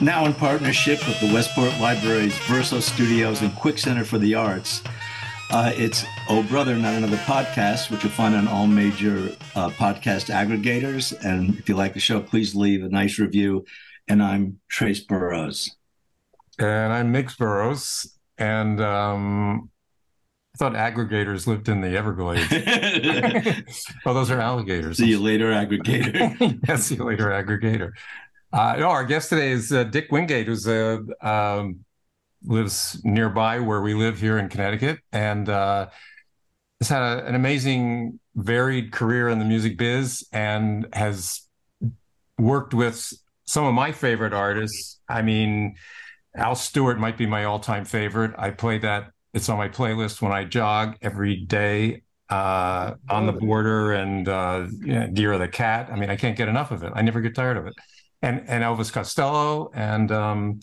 Now in partnership with the Westport Library's Verso Studios and Quick Center for the Arts, uh, it's Oh Brother, Not Another Podcast, which you'll find on all major uh, podcast aggregators. And if you like the show, please leave a nice review. And I'm Trace Burrows. And I'm Miggs Burrows. And um, I thought aggregators lived in the Everglades. oh, those are alligators. See you later, aggregator. yeah, see you later, aggregator. Uh, no, our guest today is uh, Dick Wingate, who's a um, lives nearby where we live here in Connecticut, and uh, has had a, an amazing, varied career in the music biz, and has worked with some of my favorite artists. I mean, Al Stewart might be my all-time favorite. I play that; it's on my playlist when I jog every day. Uh, on the border and uh, you know, Year of the Cat. I mean, I can't get enough of it. I never get tired of it. And and Elvis Costello and um,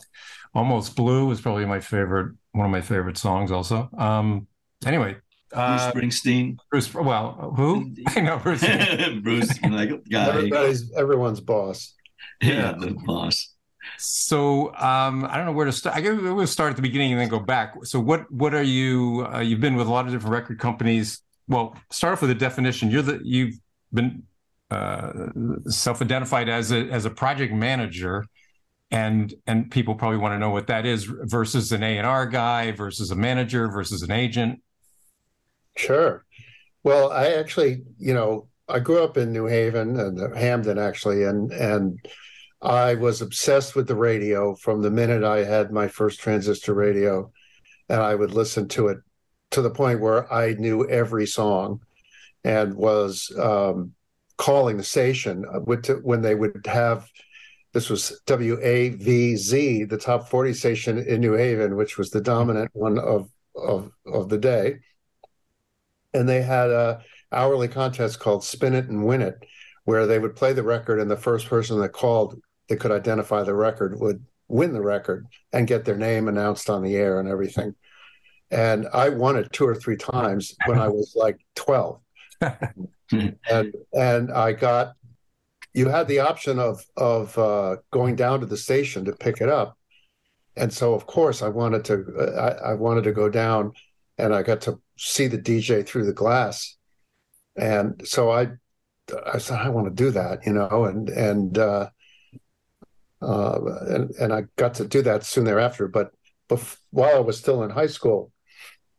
Almost Blue is probably my favorite, one of my favorite songs. Also, um, anyway, uh, Bruce Springsteen. Bruce, well, who? I know Bruce. Bruce, like guy. Everybody's everyone's boss. Yeah, yeah the boss. So um, I don't know where to start. I guess we'll start at the beginning and then go back. So what what are you? Uh, you've been with a lot of different record companies. Well, start off with a definition. You're the you've been uh, self-identified as a as a project manager and and people probably want to know what that is versus an A&R guy versus a manager versus an agent. Sure. Well, I actually, you know, I grew up in New Haven and Hamden actually and and I was obsessed with the radio from the minute I had my first transistor radio and I would listen to it to the point where I knew every song and was um, calling the station uh, when they would have this was WAVZ, the top 40 station in New Haven, which was the dominant one of of of the day. And they had a hourly contest called Spin It and Win It, where they would play the record, and the first person that called that could identify the record would win the record and get their name announced on the air and everything. And I won it two or three times when I was like 12. and and I got you had the option of of uh, going down to the station to pick it up, and so of course I wanted to I, I, wanted to go down, and I got to see the DJ through the glass, and so I I said I want to do that, you know, and and uh, uh, and and I got to do that soon thereafter. But bef- while I was still in high school,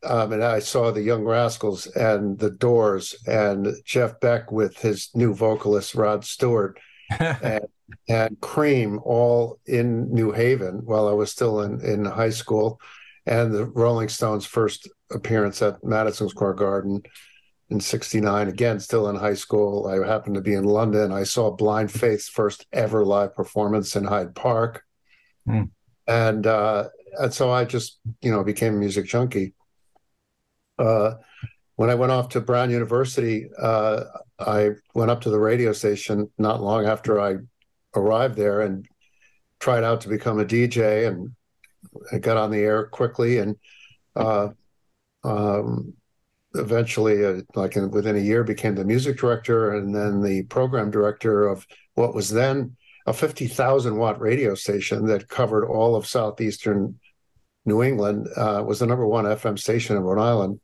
um, and I saw the Young Rascals and the Doors and Jeff Beck with his new vocalist Rod Stewart and, and Cream all in New Haven while I was still in, in high school, and the Rolling Stones' first appearance at Madison Square Garden in 69 again still in high school. I happened to be in london. I saw blind faith's first ever live performance in hyde park. Mm. and uh, and so i just you know became a music junkie when I went off to Brown University, uh, I went up to the radio station not long after I arrived there and tried out to become a DJ, and I got on the air quickly, and uh, um, eventually, uh, like in, within a year, became the music director and then the program director of what was then a 50,000 watt radio station that covered all of southeastern New England. Uh, was the number one FM station in Rhode Island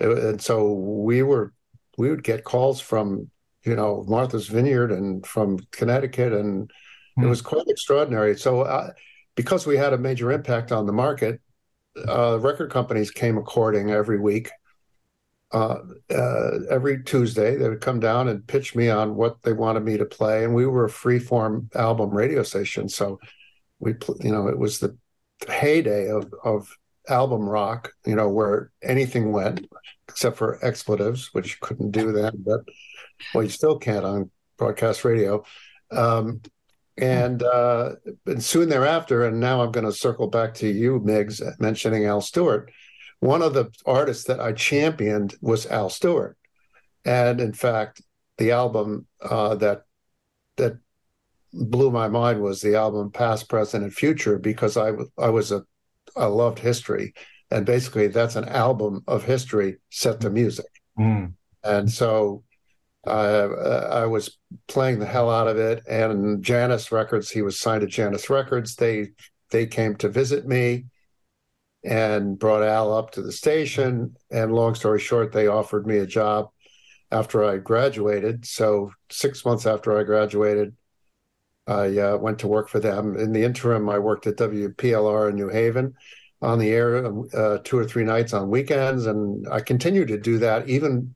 and so we were we would get calls from you know Martha's Vineyard and from Connecticut, and mm. it hmm. was quite extraordinary. So uh, because we had a major impact on the market, uh, record companies came a courting every week. Uh, uh, every Tuesday, they would come down and pitch me on what they wanted me to play, and we were a free-form album radio station. So we, you know, it was the heyday of of album rock, you know, where anything went except for expletives, which you couldn't do then, but well, you still can't on broadcast radio. Um, and uh, and soon thereafter, and now I'm going to circle back to you, Miggs, mentioning Al Stewart. One of the artists that I championed was Al Stewart, and in fact, the album uh, that that blew my mind was the album Past, Present, and Future because I I was a I loved history, and basically that's an album of history set to music. Mm. And so uh, I was playing the hell out of it. And Janus Records, he was signed to Janus Records. They they came to visit me and brought Al up to the station. And long story short, they offered me a job after I graduated. So six months after I graduated, I uh, went to work for them. In the interim, I worked at WPLR in New Haven on the air uh, two or three nights on weekends, and I continued to do that even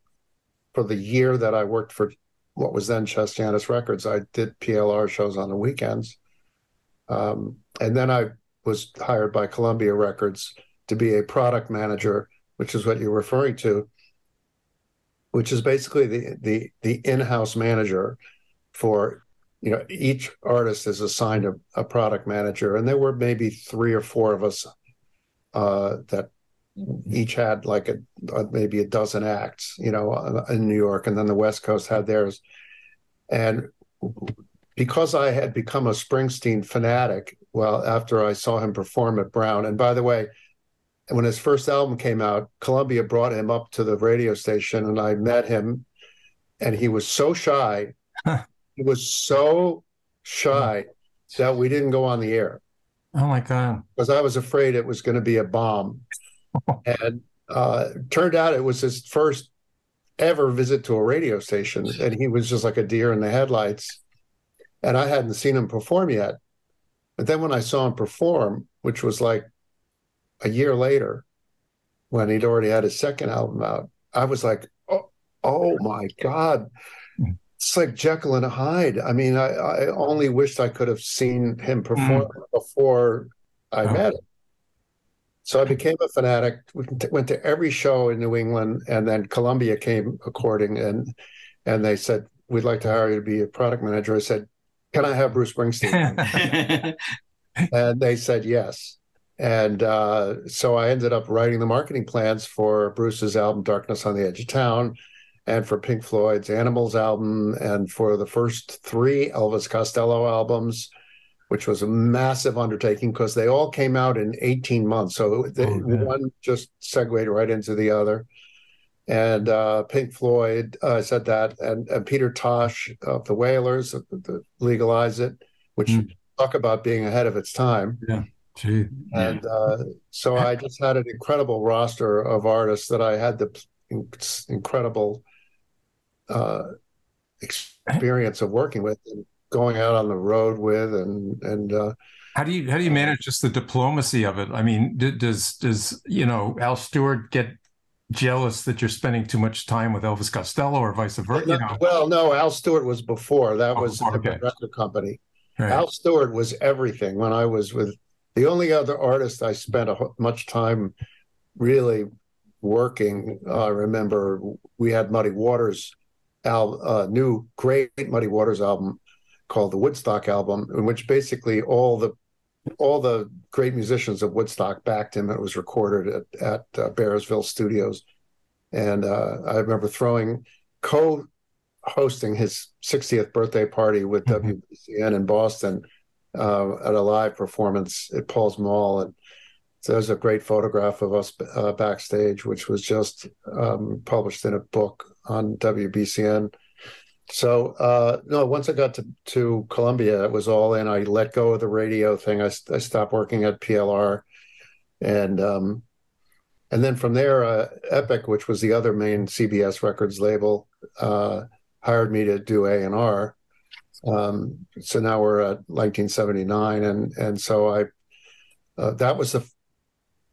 for the year that I worked for what was then Chess Janus Records. I did PLR shows on the weekends, um, and then I was hired by Columbia Records to be a product manager, which is what you're referring to, which is basically the the the in-house manager for you know each artist is assigned a, a product manager, and there were maybe three or four of us uh, that each had like a, a, maybe a dozen acts, you know, uh, in New York, and then the West Coast had theirs. And because I had become a Springsteen fanatic, well, after I saw him perform at Brown, and by the way, when his first album came out, Columbia brought him up to the radio station, and I met him, and he was so shy. he was so shy that we didn't go on the air. Oh my god! Because I was afraid it was going to be a bomb, and uh, turned out it was his first ever visit to a radio station, and he was just like a deer in the headlights. And I hadn't seen him perform yet, but then when I saw him perform, which was like a year later, when he'd already had his second album out, I was like, "Oh, oh my god!" It's like Jekyll and Hyde. I mean, I, I only wished I could have seen him perform mm. before I oh. met him. So I became a fanatic. We went to every show in New England, and then Columbia came according, and and they said we'd like to hire you to be a product manager. I said, "Can I have Bruce Springsteen?" and they said yes. And uh, so I ended up writing the marketing plans for Bruce's album "Darkness on the Edge of Town." And for Pink Floyd's Animals album, and for the first three Elvis Costello albums, which was a massive undertaking because they all came out in 18 months. So the, oh, one just segued right into the other. And uh, Pink Floyd uh, said that, and, and Peter Tosh of the Wailers, the, the Legalize It, which mm. talk about being ahead of its time. Yeah. Gee. And uh, so I just had an incredible roster of artists that I had the incredible uh, experience of working with and going out on the road with and and uh, how do you how do you manage just the diplomacy of it i mean does does you know al stewart get jealous that you're spending too much time with elvis costello or vice versa you know? well no al stewart was before that oh, was okay. the record company right. al stewart was everything when i was with the only other artist i spent a, much time really working i remember we had muddy waters al- uh, new great Muddy Waters album called the Woodstock album, in which basically all the all the great musicians of Woodstock backed him. It was recorded at at uh, Bearsville Studios, and uh, I remember throwing co-hosting his 60th birthday party with mm-hmm. WBCN in Boston uh, at a live performance at Paul's Mall, and so there's a great photograph of us uh, backstage, which was just um, published in a book on WBCN. So uh, no, once I got to, to Columbia, it was all in. I let go of the radio thing. I, I stopped working at PLR, and um, and then from there, uh, Epic, which was the other main CBS Records label, uh, hired me to do A and R. Um, so now we're at 1979, and and so I uh, that was the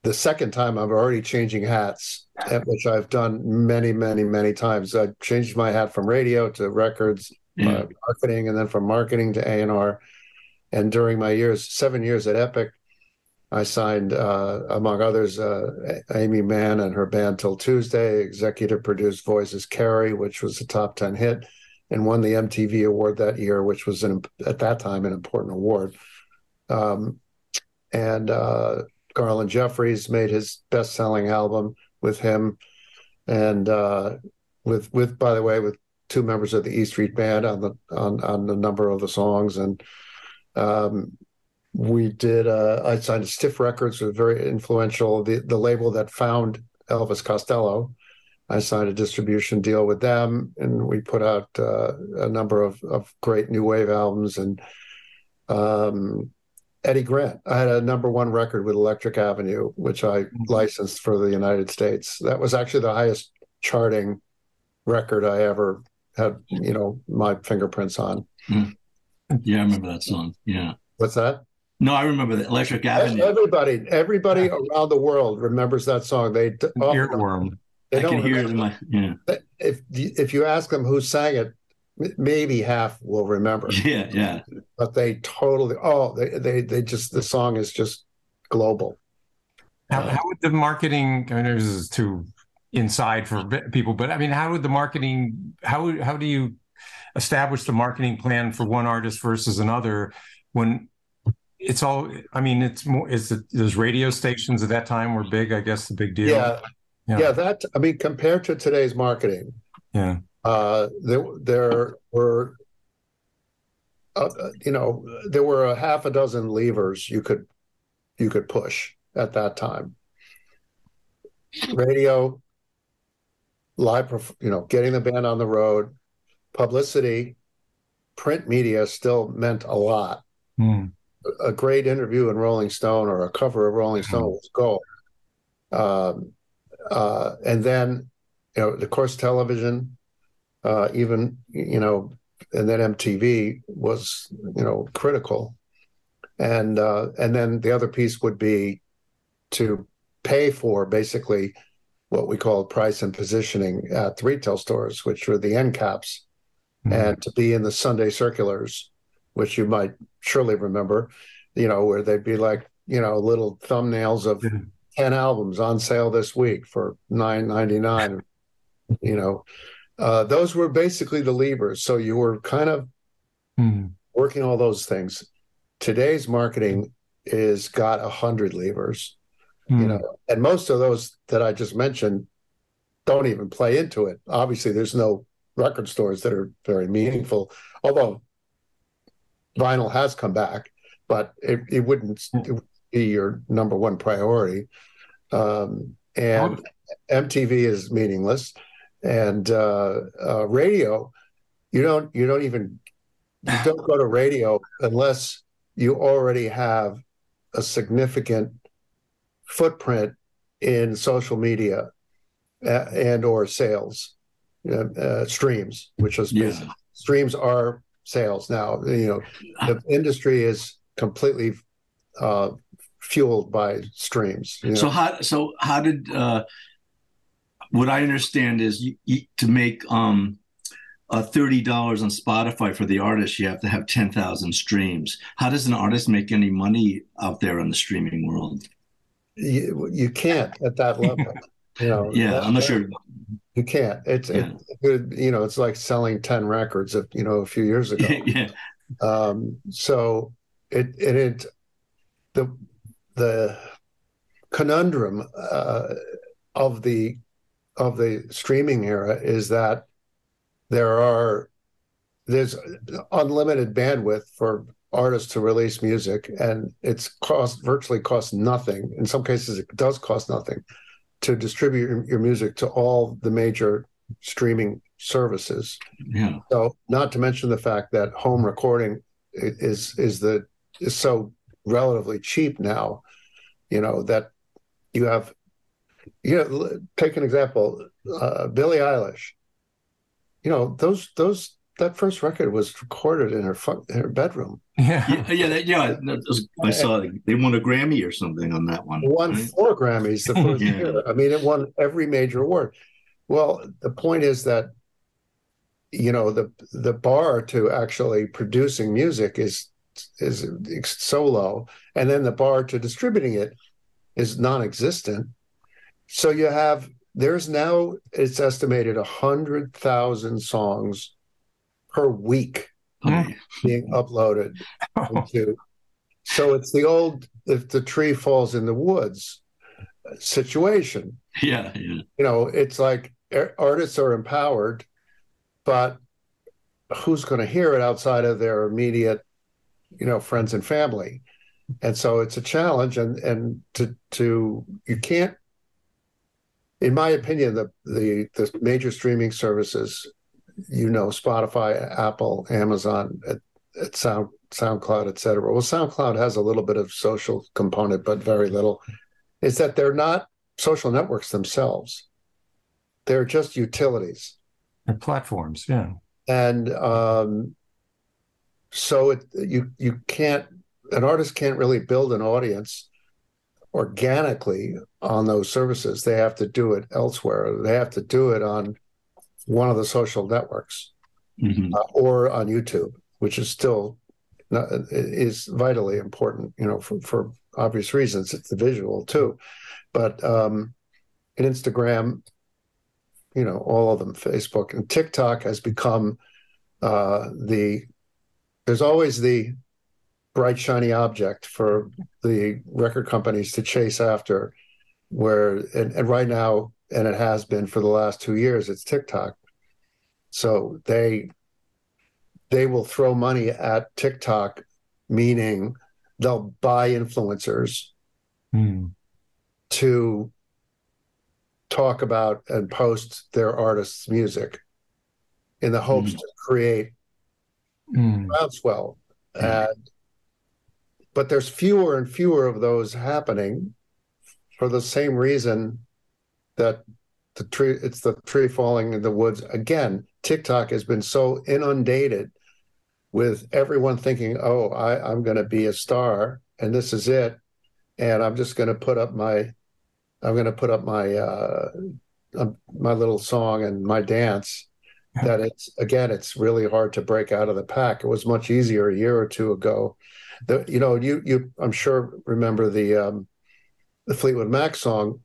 the second time I'm already changing hats, which I've done many, many, many times. I changed my hat from radio to records, mm. uh, marketing, and then from marketing to A and R. And during my years, seven years at Epic, I signed, uh, among others, uh, Aimee Mann and her band 'Til Tuesday, executive produced Voices Carry, which was a top 10 hit, and won the MTV award that year, which was an, at that time an important award. Um, and uh, Garland Jeffreys made his best-selling album with him, and uh, with with by the way with two members of the E Street Band on the on on a number of the songs, and um, we did. Uh, I signed a Stiff Records, was very influential. The the label that found Elvis Costello. I signed a distribution deal with them, and we put out uh, a number of, of great new wave albums. And um, Eddie Grant, I had a number one record with Electric Avenue, which I mm-hmm. licensed for the United States. That was actually the highest charting record I ever had, you know, my fingerprints on. Mm. Yeah, I remember that song. Yeah. What's that? No, I remember the Electric Avenue. Everybody, everybody around the world remembers that song. They earworm. They I can hear it in my yeah. If if you ask them who sang it, maybe half will remember. Yeah, yeah. But they totally oh they they they just the song is just global. How, how would the marketing? I mean, this is too inside for people, but I mean, how would the marketing? How how do you establish the marketing plan for one artist versus another when it's all i mean it's more is it those radio stations at that time were big i guess the big deal yeah yeah, yeah that i mean compared to today's marketing yeah uh there there were uh, you know there were a half a dozen levers you could you could push at that time radio live you know getting the band on the road publicity print media still meant a lot mm. a great interview in rolling stone or a cover of rolling stone mm. was gold um, uh, and then you know of course television uh, even you know and then mtv was you know critical and uh, and then the other piece would be to pay for basically what we call price and positioning at the retail stores, which were the end caps, mm-hmm. and to be in the Sunday circulars, which you might surely remember, you know, where they'd be like, you know, little thumbnails of mm-hmm. 10 albums on sale this week for 9.99 you know uh, those were basically the levers so you were kind of mm. working all those things today's marketing is got a hundred levers mm. you know and most of those that i just mentioned don't even play into it obviously there's no record stores that are very meaningful although vinyl has come back but it, it wouldn't hmm. it would be your number one priority um, and mtv is meaningless and uh, uh, radio you don't you don't even you don't go to radio unless you already have a significant footprint in social media and or sales uh, uh, streams, which is yeah. streams are sales now. You know, the industry is completely uh, fueled by streams. You know? So how so how did uh, what I understand is you, you, to make um, uh, thirty dollars on Spotify for the artist, you have to have ten thousand streams. How does an artist make any money out there in the streaming world? you, you can't at that level. you know, yeah, I'm not sure. You can't. It's yeah. it, you know, it's like selling ten records of you know a few years ago. yeah. Um, so it it, it the the conundrum uh, of the of the streaming era is that there are there's unlimited bandwidth for artists to release music and it's cost virtually costs nothing. In some cases it does cost nothing to distribute your, music to all the major streaming services. Yeah. So not to mention the fact that home recording is is the is so relatively cheap now you know that you have you know take an example uh, billie eilish you know those those that first record was recorded in her in her bedroom. Yeah, yeah, yeah. That, yeah was, I saw they won a Grammy or something on that one. Won right? four Grammys the first yeah. year. I mean, it won every major award. Well, the point is that you know the the bar to actually producing music is is so low, and then the bar to distributing it is non-existent. So you have there's now it's estimated a hundred thousand songs per week mm. being uploaded into. So it's the old if the tree falls in the woods situation. Yeah, yeah. You know, it's like artists are empowered, but who's going to hear it outside of their immediate, you know, friends and family? And so it's a challenge, and and to to you can't in my opinion, the the the major streaming services, you know, Spotify, Apple, Amazon, at, at Sound SoundCloud, et cetera. Well, SoundCloud has a little bit of social component, but very little. Is that they're not social networks themselves; they're just utilities. They're platforms, yeah. And um, so it, you you can't an artist can't really build an audience organically on those services. They have to do it elsewhere. They have to do it on one of the social networks mm-hmm. uh, or on YouTube, which is still not, is vitally important. You know, for, for obvious reasons. It's the visual too, but um, in Instagram, you know, all of them, Facebook and TikTok has become uh, the. There's always the bright shiny object for the record companies to chase after where and, and, right now and it has been for the last two years it's tiktok so they they will throw money at tiktok meaning they'll buy influencers mm. to talk about and post their artists music in the hopes mm. to create mm. groundswell and but there's fewer and fewer of those happening for the same reason that the tree it's the tree falling in the woods. Again tiktok has been so inundated with everyone thinking oh I, i'm going to be a star and this is it. And i'm just going to put up my i'm going to put up my uh, um, my little song and my dance that it's again it's really hard to break out of the pack. It was much easier a year or two ago the you know you you I'm sure remember the um, the Fleetwood Mac song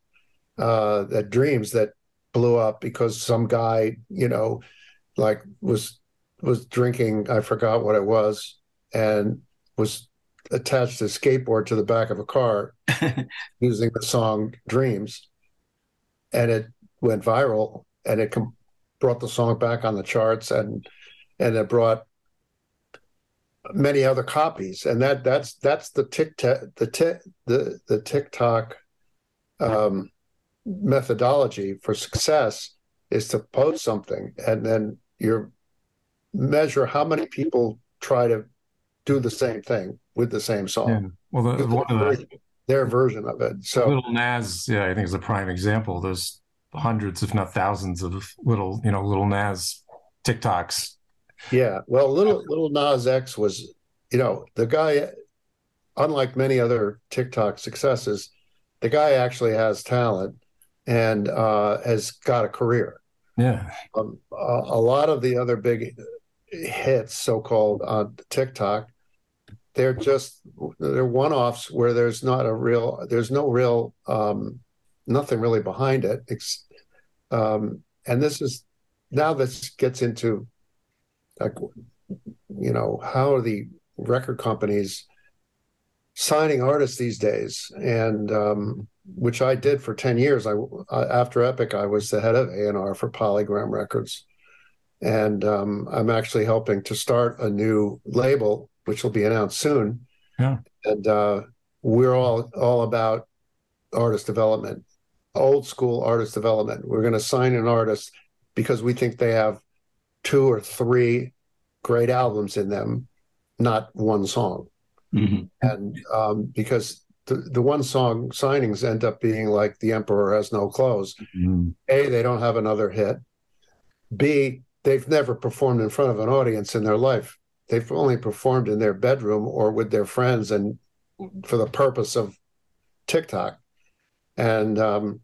uh, that Dreams that blew up because some guy you know like was was drinking I forgot what it was and was attached a skateboard to the back of a car using the song Dreams. And it went viral and it com- brought the song back on the charts and and it brought many other copies, and that that's that's the TikTok the tick the the TikTok um, methodology for success is to post something and then you measure how many people try to do the same thing with the same song. Yeah. Well, the, one of the, their version of it. So Lil Nas, yeah, I think is a prime example. There's hundreds, if not thousands, of little, you know, little Nas TikToks yeah, well, little Lil Nas X was, you know, the guy. Unlike many other TikTok successes, the guy actually has talent and uh, has got a career. Yeah, um, a, a lot of the other big hits, so-called on TikTok, they're just they're one-offs where there's not a real, there's no real, um, nothing really behind it. It's, um, and this is now this gets into like you know how are the record companies signing artists these days? And um, which i did for 10 years. I after epic i was the head of a&r for polygram records. And um, i'm actually helping to start a new label which will be announced soon. Yeah. and uh, we're all all about artist development old school artist development. We're going to sign an artist because we think they have two or three great albums in them, not one song. Mm-hmm. And um, because the, the one song signings end up being like The Emperor Has No Clothes. Mm-hmm. A, they don't have another hit. B, they've never performed in front of an audience in their life. They've only performed in their bedroom or with their friends and for the purpose of TikTok. And um,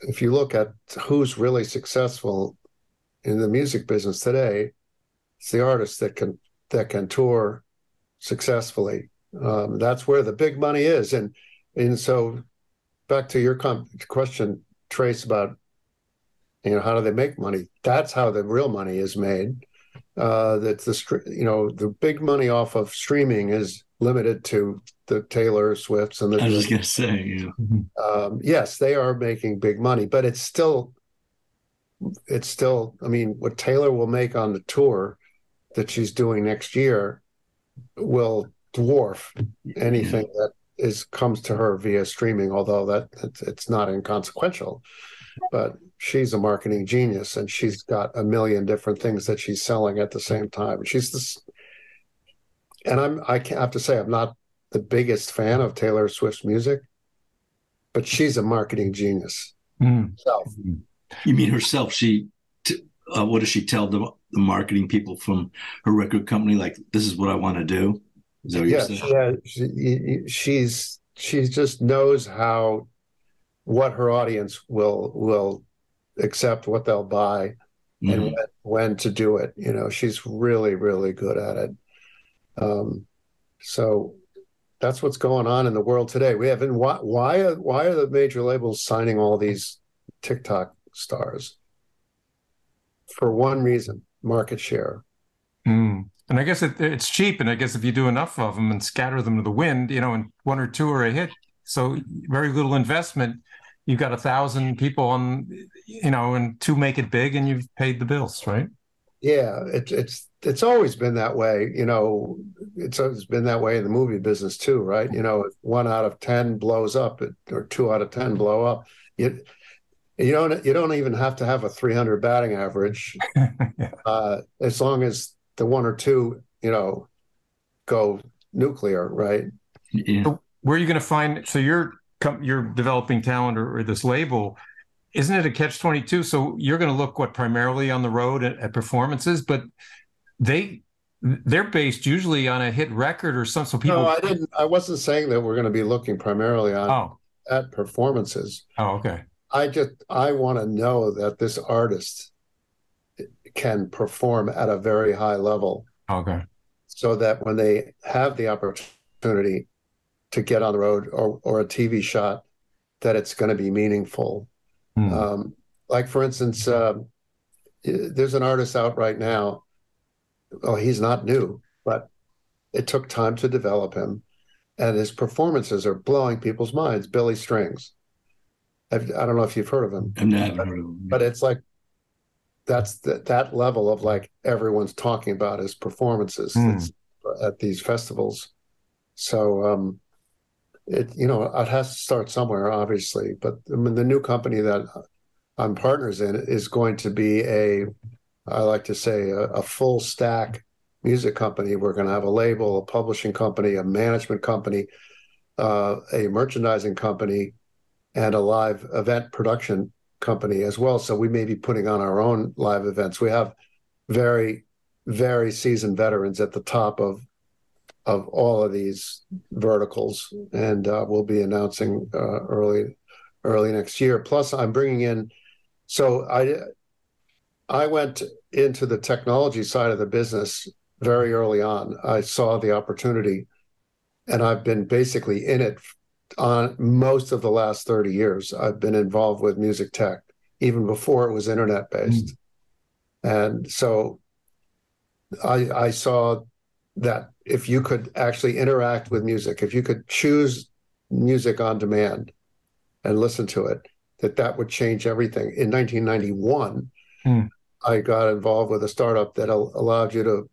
if you look at who's really successful in the music business today, it's the artists that can that can tour successfully. Um, that's where the big money is, and and so back to your com- question, Trace, about you know how do they make money? That's how the real money is made. Uh, that the you know the big money off of streaming is limited to the Taylor Swifts and the. I was just gonna say, yeah. Um, yes, they are making big money, but it's still, it's still. I mean, what Taylor will make on the tour that she's doing next year will dwarf anything that is comes to her via streaming although that it's, it's not inconsequential but she's a marketing genius and she's got a million different things that she's selling at the same time. She's this, and I'm I have to say I'm not the biggest fan of Taylor Swift's music, but she's a marketing genius. Mm. So, you mean herself? She, t- uh, what does she tell the, the marketing people from her record company? Like, this is what I want to do. Is that what yeah, yeah. She, she's she just knows how what her audience will will accept, what they'll buy, mm-hmm. and when, when, to do it. You know, she's really really good at it. Um, so that's what's going on in the world today. We have, and why why are, why are the major labels signing all these TikTok stars? For one reason, market share. Mm. And I guess it, it's cheap, and I guess if you do enough of them and scatter them to the wind, you know, and one or two are a hit, so very little investment. You've got a thousand people on, you know, and two make it big, and you've paid the bills, right? Yeah, it's it's it's always been that way. You know, it's always been that way in the movie business too, right? You know, if one out of ten blows up, or two out of ten blow up, you you don't you don't even have to have a 300 batting average, yeah. uh, as long as the one or two, you know, go nuclear, right? Yeah. So where are you going to find? So you're you're developing talent or, or this label isn't it a catch 22 so you're going to look what primarily on the road at, at, performances but they they're based usually on a hit record or something so people no i didn't i wasn't saying that we're going to be looking primarily on oh. at performances oh okay i just i want to know that this artist can perform at a very high level okay so that when they have the opportunity to get on the road or, or a tv shot that it's going to be meaningful Mm. Um, like for instance, uh, there's an artist out right now. Oh, he's not new, but it took time to develop him, and his performances are blowing people's minds. Billy Strings. I've, I do not know if you've heard of him. I've never heard of him. But it's like that's the, that level of like everyone's talking about his performances mm. at these festivals. So um, it you know it has to start somewhere obviously but I mean, the new company that i'm partners in is going to be a i like to say a, a full stack music company we're going to have a label a publishing company a management company uh, a merchandising company and a live event production company as well so we may be putting on our own live events we have very very seasoned veterans at the top of of all of these verticals, and uh, we'll be announcing uh, early early next year. Plus, I'm bringing in. So I I went into the technology side of the business very early on. I saw the opportunity, and I've been basically in it on most of the last 30 years. I've been involved with music tech even before it was internet based, mm. and so I I saw that if you could actually interact with music, if you could choose music on demand and listen to it, that that would change everything. In 1991, mm. I got involved with a startup that allowed you to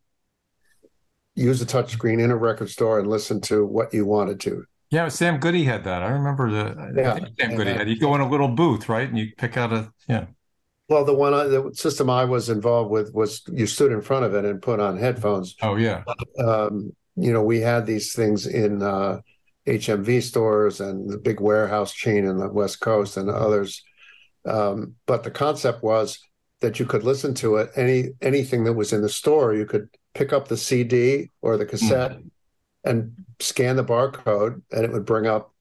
use a touchscreen in a record store and listen to what you wanted to. Yeah, Sam Goody had that. I remember the yeah. Sam Goody had. You go in a little booth, right, and you pick out a yeah. Well, the one the system I was involved with was you stood in front of it and put on headphones. Oh yeah. Um, you know, we had these things in uh, HMV stores and the big warehouse chain in the West Coast and others. Um, but the concept was that you could listen to it any anything that was in the store. You could pick up the CD or the cassette mm. And scan the barcode, and it would bring up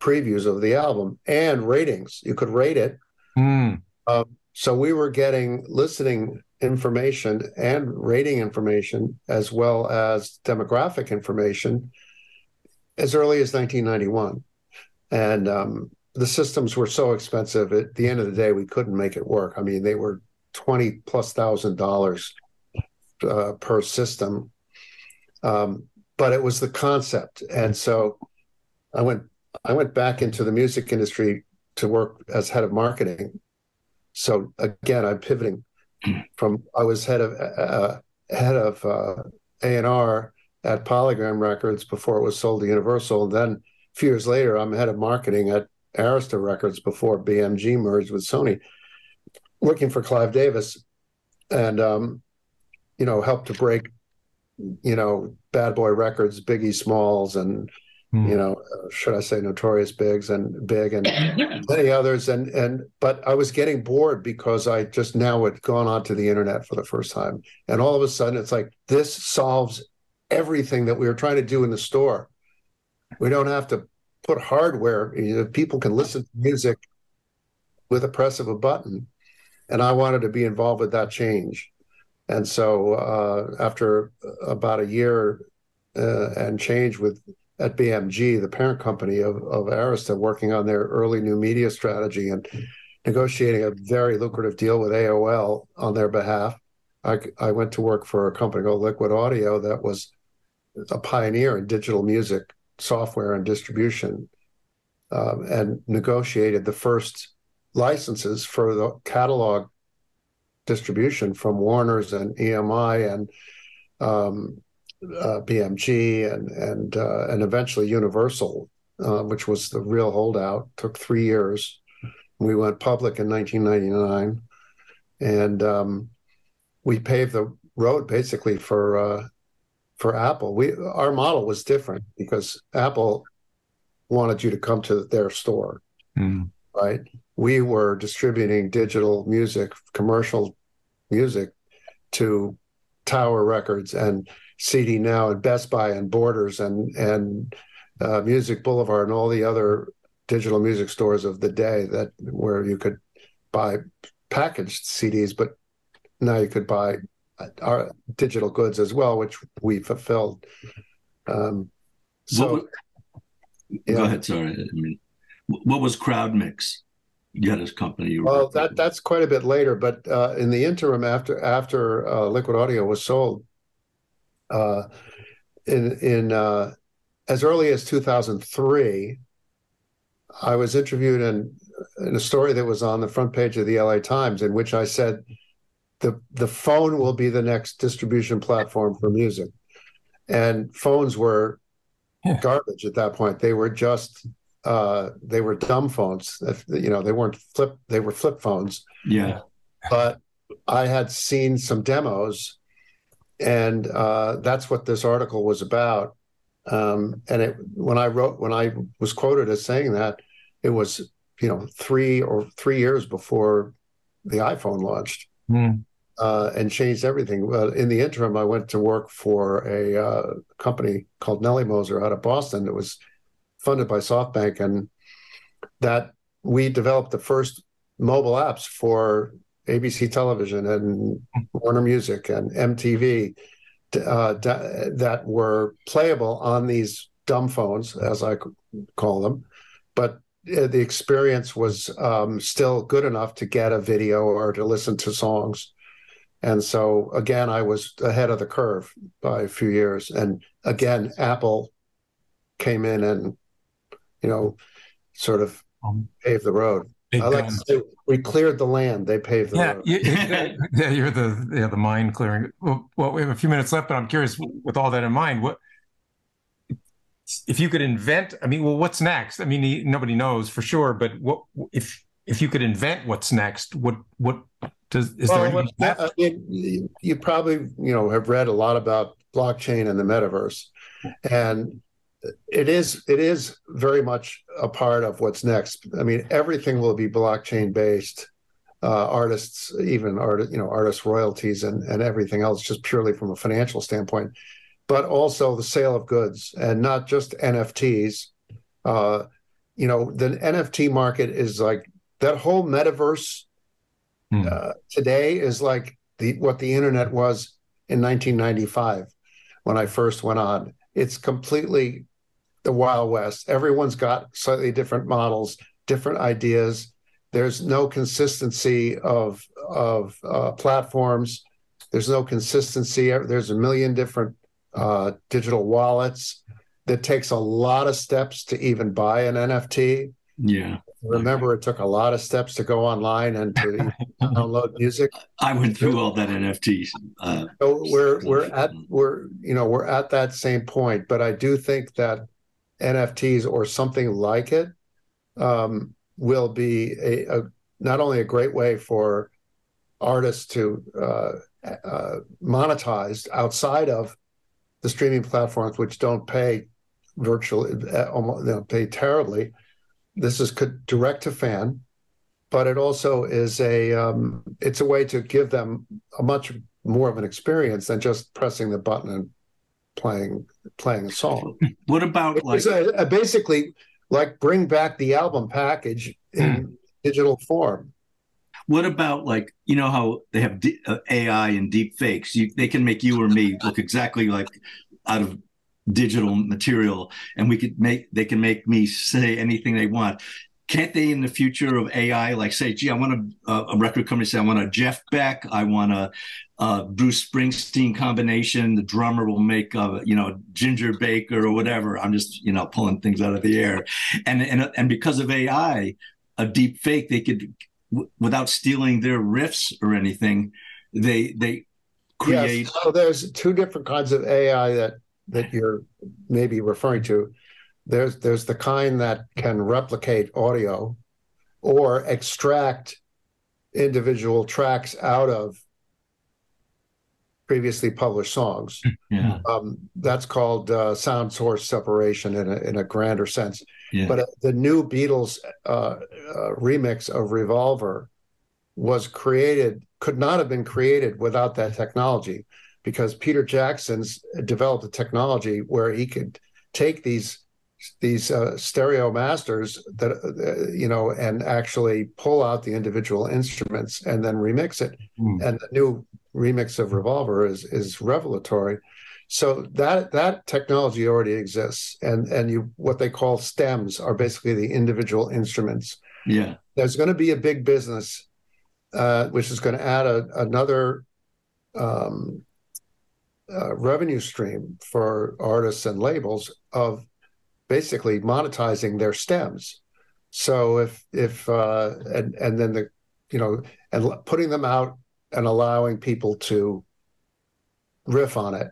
previews of the album and ratings. You could rate it. Mm. Um, so we were getting listening information and rating information as well as demographic information as early as 1991. And um, the systems were so expensive. At the end of the day, we couldn't make it work. I mean, they were 20 plus thousand dollars uh, per system. Um, but it was the concept. And so I went I went back into the music industry to work as head of marketing so again, I'm pivoting from I was head of uh, head of uh, A and R at Polygram Records before it was sold to Universal. And then a few years later, I'm head of marketing at Arista Records before BMG merged with Sony, working for Clive Davis, and um, you know helped to break, you know, Bad Boy Records, Biggie Smalls, and mm. you know, should I say Notorious Bigs and Big and many others, and and but I was getting bored because I just now had gone onto the internet for the first time, and all of a sudden it's like this solves everything that we were trying to do in the store. We don't have to put hardware. You know, people can listen to music with a press of a button, and I wanted to be involved with that change. And so, uh, after about a year uh, and change with at BMG, the parent company of, of Arista, working on their early new media strategy and negotiating a very lucrative deal with AOL on their behalf. I, I went to work for a company called Liquid Audio that was a pioneer in digital music software and distribution um, and negotiated the first licenses for the catalog distribution from Warner's and EMI and um, uh, BMG and and uh, and eventually Universal, uh, which was the real holdout. Took three years. We went public in 1999, and um, we paved the road basically for uh, for Apple. We our model was different because Apple wanted you to come to their store, mm. right? We were distributing digital music, commercial music to Tower Records and CD Now and Best Buy and Borders and and uh, Music Boulevard and all the other digital music stores of the day that where you could buy packaged CDs, but now you could buy our digital goods as well, which we fulfilled. Um, so, what, yeah. go ahead. Sorry, I mean, what was Crowd Mix? You had a company. well, that that's quite a bit later, but uh, in the interim, after after uh, Liquid Audio was sold, uh, in in uh, as early as 2003, I was interviewed in in a story that was on the front page of the LA Times, in which I said the the phone will be the next distribution platform for music and phones were yeah. garbage at that point they were just uh, they were dumb phones. You know they weren't flip they were flip phones. Yeah. But i had seen some demos and uh, that's what this article was about. Um, and it when i wrote when i was quoted as saying that it was you know three or three years before the iphone launched mm uh, and changed everything. Well, in the interim, I went to work for a uh, company called Nellymoser out of Boston that was funded by SoftBank, and that we developed the first mobile apps for ABC Television and Warner Music and MTV uh, that were playable on these dumb phones, as I call them, but uh, the experience was um, still good enough to get a video or to listen to songs. And so again, I was ahead of the curve by a few years. And again, Apple came in and, you know, sort of um, paved the road. I like to say we cleared the land; they paved the yeah, road. You, yeah, you're the yeah the mind clearing. Well, well, we have a few minutes left, but I'm curious. With all that in mind, what if you could invent? I mean, well, what's next? I mean, nobody knows for sure, but what if if you could invent what's next? What what does is well, there what, I mean, you probably you know have read a lot about blockchain and the metaverse, and it is it is very much a part of what's next. I mean, everything will be blockchain based. Uh, artists, even art, you know, artist royalties and and everything else, just purely from a financial standpoint, but also the sale of goods and not just NFTs. Uh, you know, the NFT market is like that whole metaverse Hmm. Uh, today is like the what the internet was in 1995 when I first went on. It's completely the Wild West. Everyone's got slightly different models, different ideas. There's no consistency of of uh, platforms. There's no consistency. There's a million different uh, digital wallets. That takes a lot of steps to even buy an NFT. Yeah. Remember, it took a lot of steps to go online and to download music. I went through all that NFTs. Uh, so we're we're at we're you know we're at that same point, but I do think that NFTs or something like it um, will be a, a, not only a great way for artists to uh, uh, monetize outside of the streaming platforms, which don't pay virtually, uh, almost, they don't pay terribly. This is direct to fan, but it also is a um, it's a way to give them a much more of an experience than just pressing the button and playing playing a song. What about like a, a basically like bring back the album package in hmm. digital form? What about like you know how they have D- uh, AI and deep fakes? You, they can make you or me look exactly like out of digital material, and we could make they can make me say anything they want. Can't they in the future of AI, like say, gee, I want a, a record company say I want a Jeff Beck, I want a, a Bruce Springsteen combination. The drummer will make a you know Ginger Baker or whatever. I'm just you know pulling things out of the air, and and and because of AI, a deep fake, they could w- without stealing their riffs or anything, they they create. Yes. So there's two different kinds of AI that that you're maybe referring to. There's there's the kind that can replicate audio or extract individual tracks out of previously published songs. Yeah. Um, that's called uh, sound source separation in a, in a grander sense. Yeah. But uh, the new Beatles uh, uh, remix of Revolver was created, could not have been created without that technology because Peter Jackson's developed a technology where he could take these these uh, stereo masters that uh, you know and actually pull out the individual instruments and then remix it. Mm. and the new remix of revolver is is revelatory. So that that technology already exists. And and you what they call stems are basically the individual instruments. Yeah. There's going to be a big business uh, which is going to add a, another um, uh, revenue stream for artists and labels of basically monetizing their stems. So if if uh, and and then the you know and putting them out and allowing people to riff on it.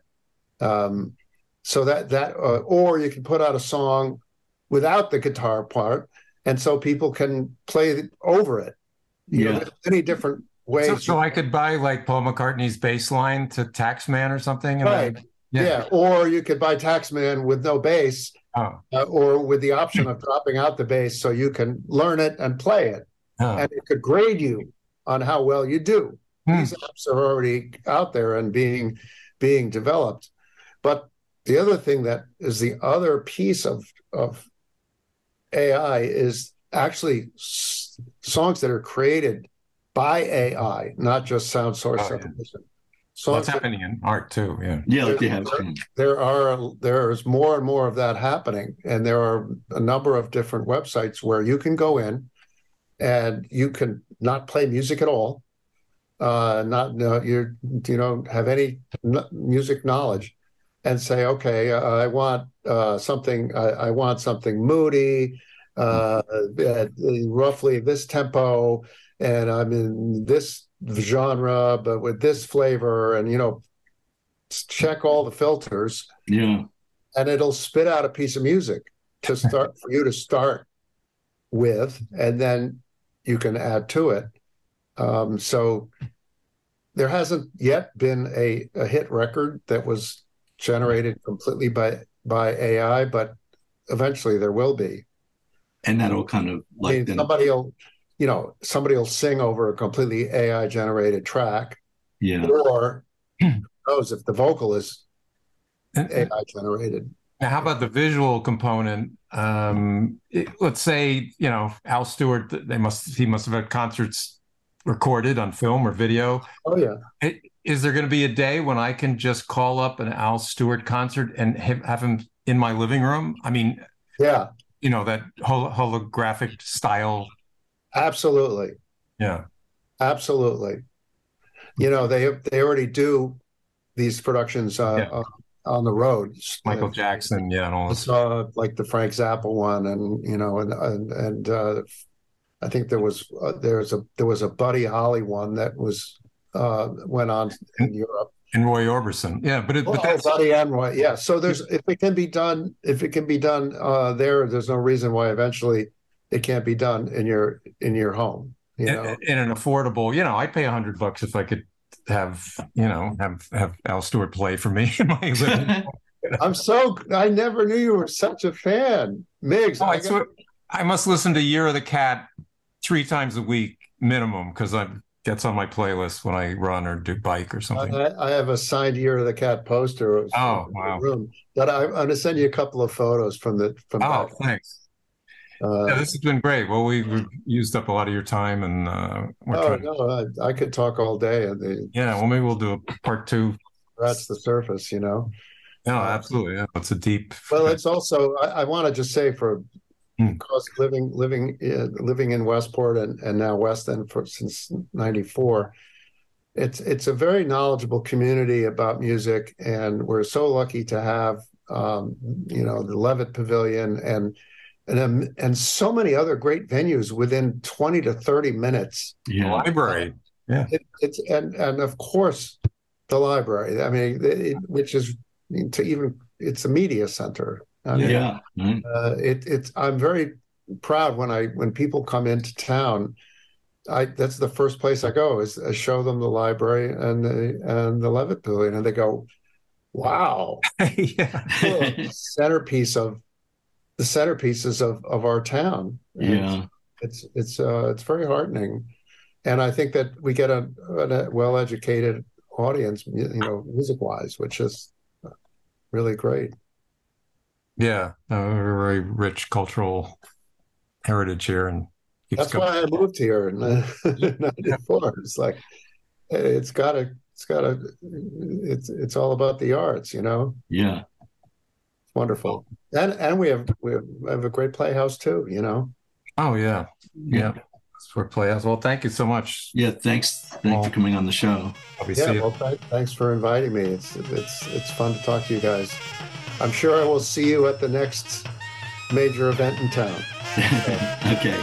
Um, so that that uh, or you can put out a song without the guitar part, and so people can play over it. You yeah, know, any different ways. So, so, I could buy like Paul McCartney's bass line to Taxman or something. right. Then, yeah. yeah. Or you could buy Taxman with no bass, oh. uh, or with the option of dropping out the bass so you can learn it and play it, oh. and it could grade you on how well you do. Hmm. These apps are already out there and being being developed. But the other thing that is the other piece of of AI is actually s- songs that are created by AI, not just sound source oh, Yeah. So well, that's happening in art too. Yeah. Yeah, like there, there are there's more and more of that happening, and there are a number of different websites where you can go in, and you can not play music at all, uh, not uh, you you don't have any music knowledge, and say, okay, uh, I want uh, something, I, I, want something moody, uh, at roughly this tempo, and I'm in this genre, but with this flavor, and you know, check all the filters. Yeah. And it'll spit out a piece of music to start for you to start with, and then you can add to it. Um, so there hasn't yet been a, a hit record that was generated completely by by AI, but eventually there will be. And that'll kind of like I mean, somebody will you know, somebody will sing over a completely AI generated track. Yeah. Or who knows if the vocal is AI generated. Now, how about the visual component? Um, it, let's say, you know, Al Stewart, they must, he must have had concerts recorded on film or video. Oh, yeah. It, is there going to be a day when I can just call up an Al Stewart concert and have, have him in my living room? I mean, yeah, you know, that hol- holographic style Absolutely. Yeah. Absolutely. You know, they they already do these productions uh, yeah. uh, on the road. Michael uh, Jackson, yeah, and all saw like the Frank Zappa one, and you know, and and, and uh, I think there was uh, there was a there was a Buddy Holly one that was uh, went on in Europe. And Roy Orbison, yeah, but it, but that's Buddy and Roy, yeah. So there's if it can be done, if it can be done uh, there, there's no reason why eventually it can't be done in your in your home. You know, in, in an affordable, you know, I'd pay a hundred bucks if I could have, you know, have have Al Stewart play for me in my living. I'm so I never knew you were such a fan, Miggs. Oh, I swear, I must listen to Year of the Cat three times a week minimum because I gets on my playlist when I run or do bike or something. I, I have a signed Year of the Cat poster. Oh, wow. Room that I, I'm going to send you a couple of photos from the from. oh, thanks. Uh, Yeah, this has been great. Well, we, we've used up a lot of your time, and uh, oh no, I, I could talk all day, Yeah, well, maybe we'll do a part two. that's the surface, you know. No, absolutely. Yeah, it's a deep. Well, it's also I, I want to just say for Hmm. because living living uh, living in Westport and, and now West End for since '94, it's it's a very knowledgeable community about music, and we're so lucky to have um, you know the Levitt Pavilion and and um, and so many other great venues within 20 to 30 minutes. Yeah. library. It, it's and and of course the library. I mean, it, which is to even it's a media center. I mean, Yeah. Mm. uh, it, it's I'm very proud when I when people come into town. I that's the first place I go is I show them the library and the and the Levitt Pavilion, and they go, "Wow, yeah. the centerpiece of the centerpieces of of our town." Yeah. it's it's uh, it's very heartening, and I think that we get a, a well educated audience, you know, music wise, which is really great. Yeah, a very rich cultural heritage here, and That's going. why I moved here in '94. It's like it's got to, it's got to, it's it's all about the arts, you know. Yeah. It's wonderful, oh. and and we have we have, we have a great playhouse too, you know. Oh yeah, yeah. That's for Playhouse. Well, thank you so much. Yeah. Thanks. Thanks for coming on the show. Probably Yeah, well, th- thanks for inviting me. It's it's it's fun to talk to you guys. I'm sure I will see you at the next major event in town. okay.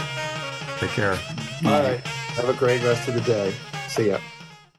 Take care. All right. Have a great rest of the day. See ya.